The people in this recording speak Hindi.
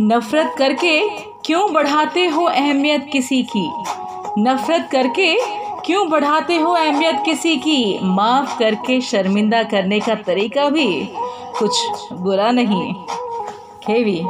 नफरत करके क्यों बढ़ाते हो अहमियत किसी की? नफरत करके क्यों बढ़ाते हो अहमियत किसी की? माफ़ करके शर्मिंदा करने का तरीका भी कुछ बुरा नहीं। केवी